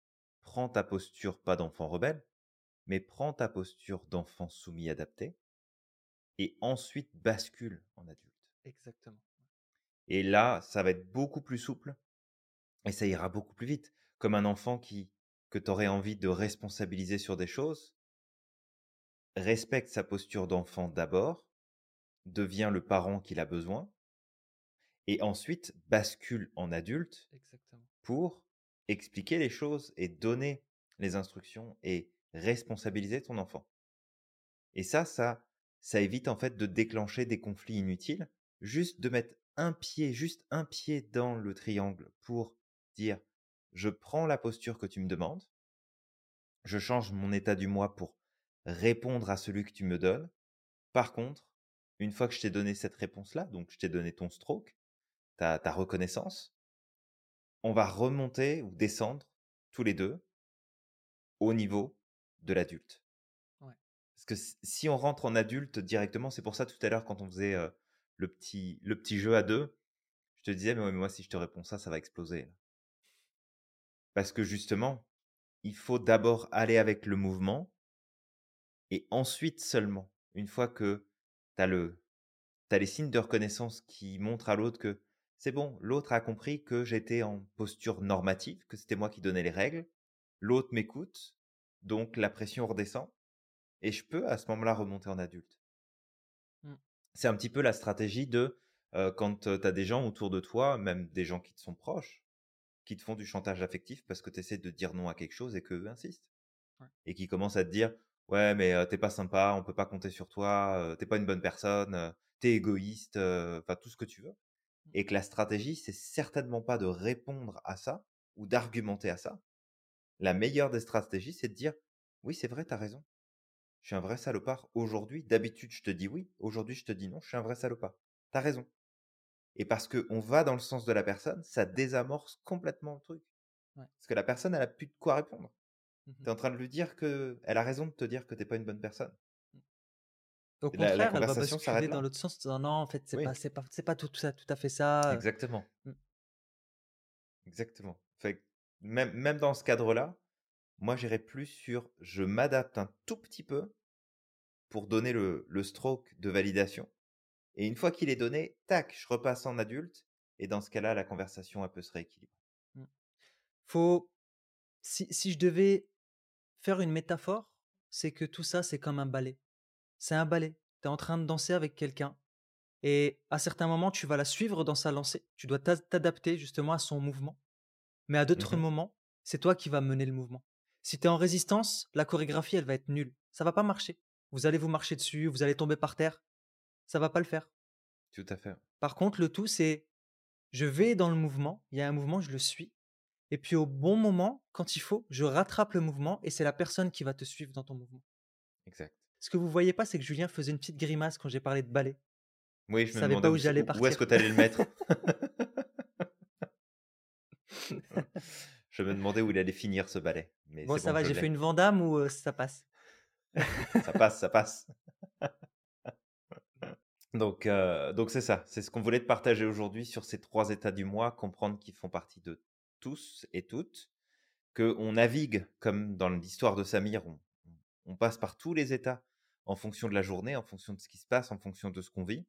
Speaker 1: prends ta posture pas d'enfant rebelle, mais prends ta posture d'enfant soumis adapté, et ensuite bascule en adulte.
Speaker 2: Exactement.
Speaker 1: Et là, ça va être beaucoup plus souple, et ça ira beaucoup plus vite. Comme un enfant qui que tu aurais envie de responsabiliser sur des choses, respecte sa posture d'enfant d'abord, devient le parent qu'il a besoin, et ensuite bascule en adulte
Speaker 2: Exactement.
Speaker 1: pour expliquer les choses et donner les instructions et responsabiliser ton enfant. Et ça, ça, ça évite en fait de déclencher des conflits inutiles. Juste de mettre un pied, juste un pied dans le triangle pour dire je prends la posture que tu me demandes, je change mon état du moi pour répondre à celui que tu me donnes. Par contre, une fois que je t'ai donné cette réponse-là, donc je t'ai donné ton stroke, ta, ta reconnaissance, on va remonter ou descendre tous les deux au niveau de l'adulte.
Speaker 2: Ouais.
Speaker 1: Parce que si on rentre en adulte directement, c'est pour ça tout à l'heure quand on faisait euh, le, petit, jeu à deux, je te disais, mais, moi si je te réponds ça, ça va exploser. Parce que justement, il faut d'abord aller avec le mouvement et ensuite seulement, une fois que tu as, le, les signes de reconnaissance qui montrent à l'autre que c'est bon, l'autre a compris que j'étais en posture normative, que c'était moi qui donnais les règles, l'autre m'écoute, donc la pression redescend, et je peux à ce moment-là remonter en adulte. C'est un petit peu la stratégie de euh, quand tu as des gens autour de toi, même des gens qui te sont proches, qui te font du chantage affectif parce que tu essaies de dire non à quelque chose et qu'eux insistent.
Speaker 2: Ouais.
Speaker 1: Et qui commencent à te dire Ouais, mais euh, t'es pas sympa, on peut pas compter sur toi, euh, t'es pas une bonne personne, euh, t'es égoïste, euh, enfin tout ce que tu veux.
Speaker 2: Mm.
Speaker 1: Et que la stratégie, c'est certainement pas de répondre à ça ou d'argumenter à ça. La meilleure des stratégies, c'est de dire Oui, c'est vrai, t'as raison. Je suis un vrai salopard. Aujourd'hui, d'habitude, je te dis oui. Aujourd'hui, je te dis non. Je suis un vrai salopard. T'as raison. Et parce qu'on va dans le sens de la personne, ça désamorce complètement le truc.
Speaker 2: Ouais.
Speaker 1: Parce que la personne, elle a plus de quoi répondre.
Speaker 2: Mhm.
Speaker 1: Tu es en train de lui dire que elle a raison de te dire que t'es pas une bonne personne.
Speaker 2: Au
Speaker 1: La- la
Speaker 2: contraire, elle va
Speaker 1: conversation s'arrête
Speaker 2: basculer dans l'autre sens, en disant non, en fait, c'est
Speaker 1: Oui.
Speaker 2: pas, c'est pas, c'est pas tout, ça, tout à fait ça. euh,
Speaker 1: Exactement.
Speaker 2: Mm.
Speaker 1: Exactement. Fait que même, même dans ce cadre-là, moi, j'irais plus sur je m'adapte un tout petit peu pour donner le, le stroke de validation. Et une fois qu'il est donné, tac, je repasse en adulte. Et dans ce cas-là, la conversation, elle peut se rééquilibrer.
Speaker 2: Faut, si, si je devais faire une métaphore, c'est que tout ça, c'est comme un ballet. C'est un ballet. Tu es en train de danser avec quelqu'un. Et à certains moments, tu vas la suivre dans sa lancée. Tu dois t'a- t'adapter justement à son mouvement. Mais à d'autres
Speaker 1: Mhm.
Speaker 2: moments, c'est toi qui vas mener le mouvement. Si tu es en résistance, la chorégraphie, elle va être nulle. Ça va pas marcher. Vous allez vous marcher dessus, vous allez tomber par terre. Ça va pas le faire.
Speaker 1: Tout à fait.
Speaker 2: Par contre, le tout, c'est je vais dans le mouvement, il y a un mouvement, je le suis. Et puis au bon moment, quand il faut, je rattrape le mouvement et c'est la personne qui va te suivre dans ton mouvement.
Speaker 1: Exact.
Speaker 2: Ce que vous voyez pas, c'est que Julien faisait une petite grimace quand j'ai parlé de ballet.
Speaker 1: Oui, je
Speaker 2: Je
Speaker 1: me
Speaker 2: savais pas où j'allais
Speaker 1: où- où est-ce
Speaker 2: partir.
Speaker 1: que tu allais le mettre. je me demandais où il allait finir ce ballet. Mais
Speaker 2: Bon, ça
Speaker 1: bon,
Speaker 2: va, j'ai fait une Vandame ou euh, ça passe?
Speaker 1: Ça passe, ça passe. donc, euh, donc c'est ça. C'est ce qu'on voulait te partager aujourd'hui sur ces trois états du moi, comprendre qu'ils font partie de tous et toutes, qu'on navigue comme dans l'histoire de Samir, on, on passe par tous les états en fonction de la journée, en fonction de ce qui se passe, en fonction de ce qu'on vit,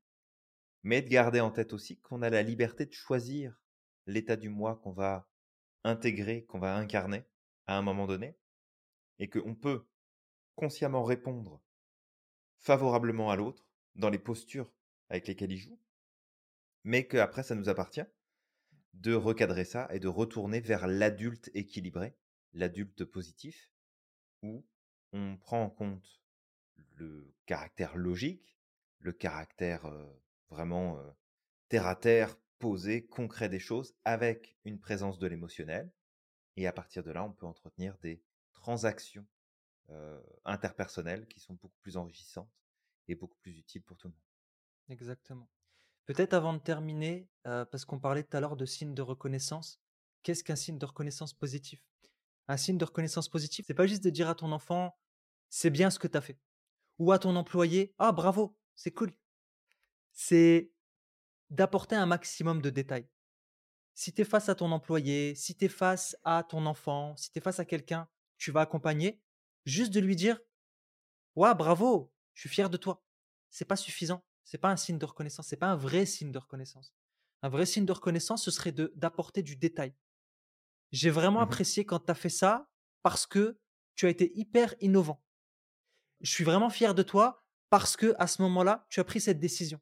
Speaker 1: mais de garder en tête aussi qu'on a la liberté de choisir l'état du moi qu'on va intégrer, qu'on va incarner à un moment donné, et qu'on peut consciemment répondre favorablement à l'autre dans les postures avec lesquelles il joue, mais qu'après ça nous appartient de recadrer ça et de retourner vers l'adulte équilibré, l'adulte positif, où on prend en compte le caractère logique, le caractère euh, vraiment euh, terre à terre, posé, concret des choses, avec une présence de l'émotionnel, Et à partir de là, on peut entretenir des transactions interpersonnelles qui sont beaucoup plus enrichissantes et beaucoup plus utiles pour tout le monde.
Speaker 2: Exactement. Peut-être avant de terminer, parce qu'on parlait tout à l'heure de signes de reconnaissance, qu'est-ce qu'un signe de reconnaissance positif? Un signe de reconnaissance positif, c'est pas juste de dire à ton enfant, c'est bien ce que tu as fait. Ou à ton employé, ah bravo, c'est cool. C'est d'apporter un maximum de détails. Si tu es face à ton employé, si tu es face à ton enfant, si tu es face à quelqu'un, tu vas accompagner, juste de lui dire Ouais, bravo, je suis fier de toi. C'est pas suffisant. C'est pas un signe de reconnaissance. C'est pas un vrai signe de reconnaissance. Un vrai signe de reconnaissance, ce serait d'apporter du détail. J'ai vraiment
Speaker 1: Mmh
Speaker 2: apprécié quand tu as fait ça parce que tu as été hyper innovant. Je suis vraiment fier de toi parce que à ce moment-là, tu as pris cette décision.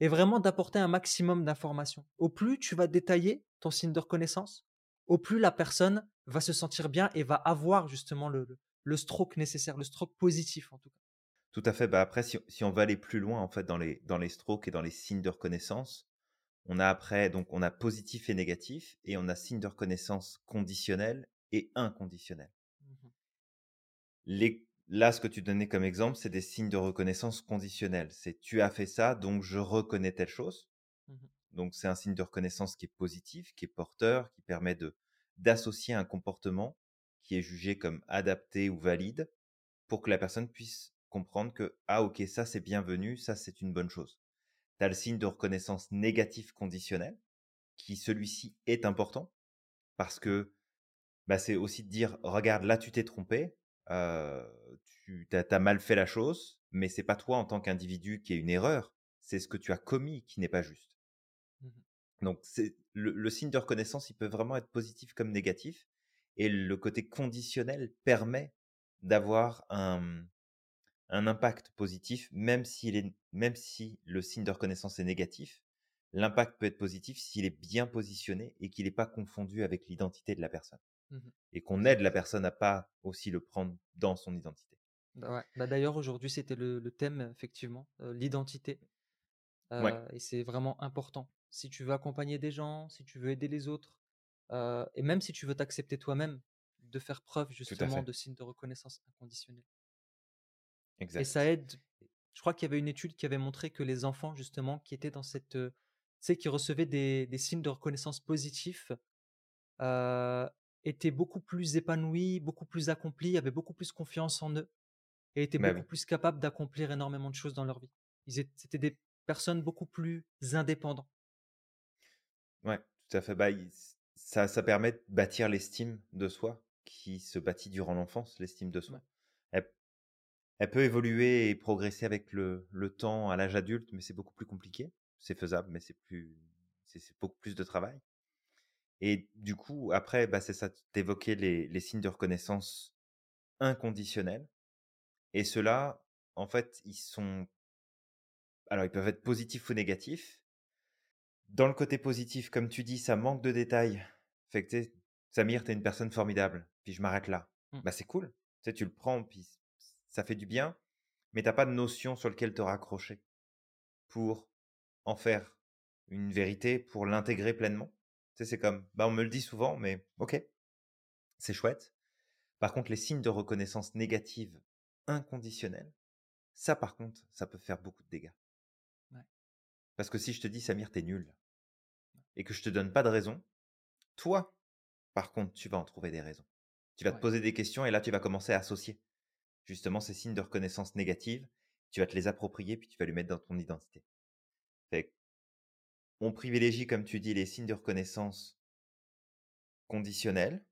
Speaker 2: Et vraiment d'apporter un maximum d'informations. Au plus tu vas détailler ton signe de reconnaissance, au plus la personne va se sentir bien et va avoir justement le, le, stroke nécessaire, le stroke positif en tout cas.
Speaker 1: Tout à fait. Bah après, si, si, on va aller plus loin en fait dans les, dans les strokes et dans les signes de reconnaissance, on a après donc on a positif et négatif et on a signe de reconnaissance conditionnel et inconditionnel. Mmh les, là, ce que tu donnais comme exemple, c'est des signes de reconnaissance conditionnels. C'est tu as fait ça, donc je reconnais telle chose. Mmh donc c'est un signe de reconnaissance qui est positif, qui est porteur, qui permet de d'associer un comportement qui est jugé comme adapté ou valide pour que la personne puisse comprendre que ah ok ça c'est bienvenu, ça c'est une bonne chose. Tu as le signe de reconnaissance négatif conditionnel qui celui-ci est important parce que bah, c'est aussi de dire regarde là tu t'es trompé, tu as, mal fait la chose, mais c'est pas toi en tant qu'individu qui est une erreur, c'est ce que tu as commis qui n'est pas juste. Mmh Donc c'est le, signe de reconnaissance, il peut vraiment être positif comme négatif, et le côté conditionnel permet d'avoir un, un impact positif, même, s'il est, même si le signe de reconnaissance est négatif. L'impact peut être positif s'il est bien positionné et qu'il n'est pas confondu avec l'identité de la personne. Mmh et qu'on aide la personne à pas aussi le prendre dans son identité.
Speaker 2: Bah, bah, d'ailleurs, aujourd'hui, c'était le, thème, effectivement, l'identité. Et c'est vraiment important. Si tu veux accompagner des gens, si tu veux aider les autres, et même si tu veux t'accepter toi-même, de faire preuve justement de signes de reconnaissance inconditionnelle. Exact. Et ça aide. Je crois qu'il y avait une étude qui avait montré que les enfants, justement, qui étaient dans cette. tu sais, qui recevaient des, des signes de reconnaissance positifs, étaient beaucoup plus épanouis, beaucoup plus accomplis, avaient beaucoup plus confiance en eux et étaient bah beaucoup plus capables d'accomplir énormément de choses dans leur vie. Ils c'était des personnes beaucoup plus indépendantes.
Speaker 1: Ouais, tout à fait. Bah, ça, ça permet de bâtir l'estime de soi qui se bâtit durant l'enfance, l'estime de soi. Elle, elle, peut évoluer et progresser avec le, le temps à l'âge adulte, mais c'est beaucoup plus compliqué. C'est faisable, mais c'est plus, c'est beaucoup plus de travail. Et du coup, après, bah, c'est ça, t'évoquais les, les signes de reconnaissance inconditionnels. Et ceux-là, en fait, ils sont... Alors, ils peuvent être positifs ou négatifs. Dans le côté positif, comme tu dis, ça manque de détails. Fait que, Samir, t'es une personne formidable. Puis je m'arrête là. Mmh. Bah, c'est cool. Tu sais, tu le prends, puis ça fait du bien. Mais t'as pas de notion sur lequel te raccrocher pour en faire une vérité, pour l'intégrer pleinement c'est comme, bah, on me le dit souvent, mais ok, c'est chouette. Par contre, les signes de reconnaissance négative inconditionnelle, ça, par contre, ça peut faire beaucoup de dégâts. Parce que si je te dis, Samir, t'es nul, et que je te donne pas de raison, toi, par contre, tu vas en trouver des raisons. Tu vas te poser des questions et là, tu vas commencer à associer justement ces signes de reconnaissance négative. Tu vas te les approprier puis tu vas les mettre dans ton identité. On privilégie, comme tu dis, les signes de reconnaissance conditionnels,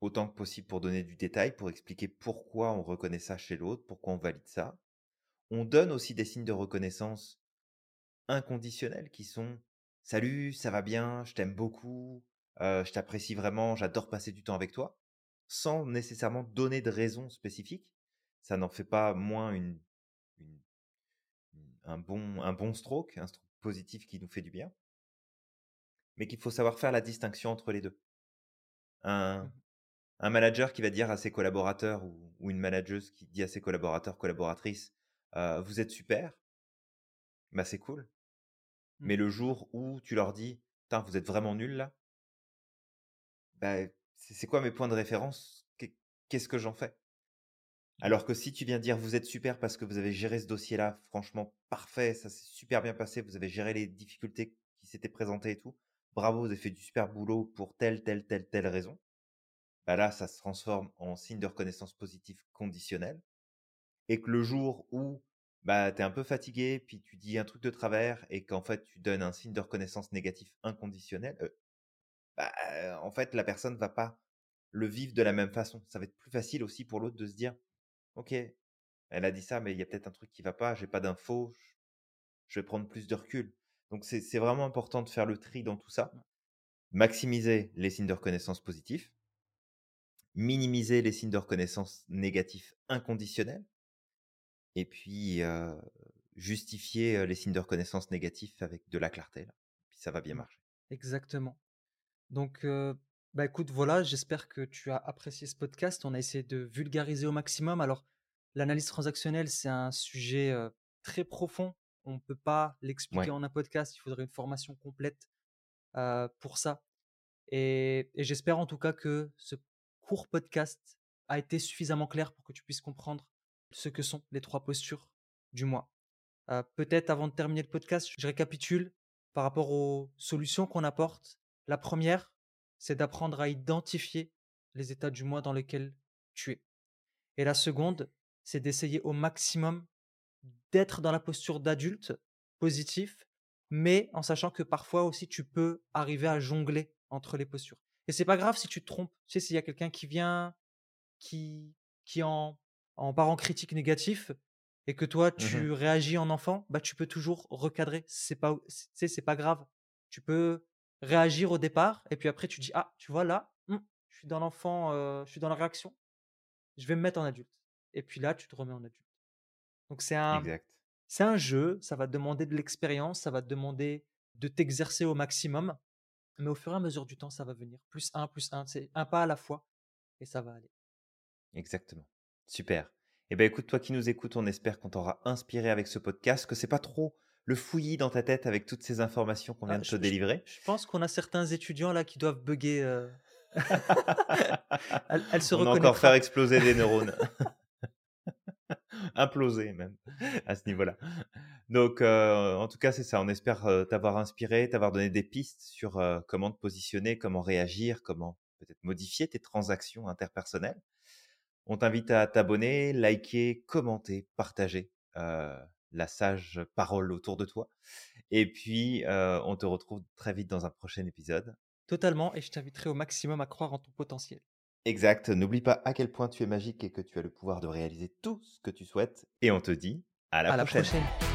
Speaker 1: autant que possible pour donner du détail, pour expliquer pourquoi on reconnaît ça chez l'autre, pourquoi on valide ça. On donne aussi des signes de reconnaissance inconditionnels qui sont Salut, ça va bien, je t'aime beaucoup, je t'apprécie vraiment, j'adore passer du temps avec toi, sans nécessairement donner de raison spécifique. Ça n'en fait pas moins une, un, bon, un bon stroke, un stroke positif qui nous fait du bien mais qu'il faut savoir faire la distinction entre les deux. Un, mmh un manager qui va dire à ses collaborateurs ou, une manageuse qui dit à ses collaborateurs, collaboratrices, vous êtes super, bah c'est cool. Mais le jour où tu leur dis, vous êtes vraiment nul là, bah, c'est quoi mes points de référence? Qu'est-ce que j'en fais? Alors que si tu viens dire vous êtes super parce que vous avez géré ce dossier-là, franchement parfait, ça s'est super bien passé, vous avez géré les difficultés qui s'étaient présentées et tout, bravo, vous avez fait du super boulot pour telle, telle, telle, telle raison. Bah là, ça se transforme en signe de reconnaissance positive conditionnelle. Et que le jour où bah, tu es un peu fatigué, puis tu dis un truc de travers et qu'en fait tu donnes un signe de reconnaissance négatif inconditionnel, bah, en fait la personne va pas le vivre de la même façon. Ça va être plus facile aussi pour l'autre de se dire, ok, elle a dit ça, mais il y a peut-être un truc qui va pas, j'ai pas d'infos, je vais prendre plus de recul. Donc c'est vraiment important de faire le tri dans tout ça, maximiser les signes de reconnaissance positifs, minimiser les signes de reconnaissance négatifs inconditionnels, et puis justifier les signes de reconnaissance négatifs avec de la clarté. Puis ça va bien
Speaker 2: Mmh.
Speaker 1: marcher.
Speaker 2: Exactement. Donc, bah écoute, voilà, j'espère que tu as apprécié ce podcast. On a essayé de vulgariser au maximum. Alors, l'analyse transactionnelle, c'est un sujet très profond. On ne peut pas l'expliquer en un podcast. Il faudrait une formation complète pour ça. Et, et j'espère en tout cas que ce court podcast a été suffisamment clair pour que tu puisses comprendre ce que sont les trois postures du mois. Peut-être avant de terminer le podcast, je récapitule par rapport aux solutions qu'on apporte. La première, c'est d'apprendre à identifier les états du moi dans lesquels tu es. Et la seconde, c'est d'essayer au maximum d'être dans la posture d'adulte positif, mais en sachant que parfois aussi tu peux arriver à jongler entre les postures. Et c'est pas grave si tu te trompes. Tu sais, s'il y a quelqu'un qui vient, qui, qui en, en parent critique négatif, et que toi
Speaker 1: Mmh
Speaker 2: tu réagis en enfant, bah tu peux toujours recadrer. C'est pas, c'est c'est pas grave. Tu peux réagir au départ, et puis après tu dis ah tu vois là, mmh, je suis dans l'enfant, je suis dans la réaction, je vais me mettre en adulte. Et puis là tu te remets en adulte. Donc c'est un,
Speaker 1: exact.
Speaker 2: c'est un jeu, ça va te demander de l'expérience, ça va te demander de t'exercer au maximum, mais au fur et à mesure du temps ça va venir. Plus un, plus un, c'est un pas à la fois, et ça va aller.
Speaker 1: Exactement. Super. Eh ben écoute, toi qui nous écoutes, on espère qu'on t'aura inspiré avec ce podcast, que c'est pas trop le fouillis dans ta tête avec toutes ces informations qu'on vient
Speaker 2: Ah,
Speaker 1: de te
Speaker 2: je,
Speaker 1: délivrer.
Speaker 2: je pense qu'on a certains étudiants là qui doivent bugger. euh, elle, elle se
Speaker 1: on va encore faire exploser des neurones. Imploser même à ce niveau-là. Donc, euh, en tout cas, c'est ça. On espère euh, t'avoir inspiré, t'avoir donné des pistes sur euh, comment te positionner, comment réagir, comment peut-être modifier tes transactions interpersonnelles. On t'invite à t'abonner, liker, commenter, partager euh, la sage parole autour de toi. Et puis, euh, on te retrouve très vite dans un prochain épisode.
Speaker 2: Totalement, et je t'inviterai au maximum à croire en ton potentiel.
Speaker 1: Exact. N'oublie pas à quel point tu es magique et que tu as le pouvoir de réaliser tout ce que tu souhaites. Et on te dit à la
Speaker 2: À la
Speaker 1: prochaine.
Speaker 2: prochaine.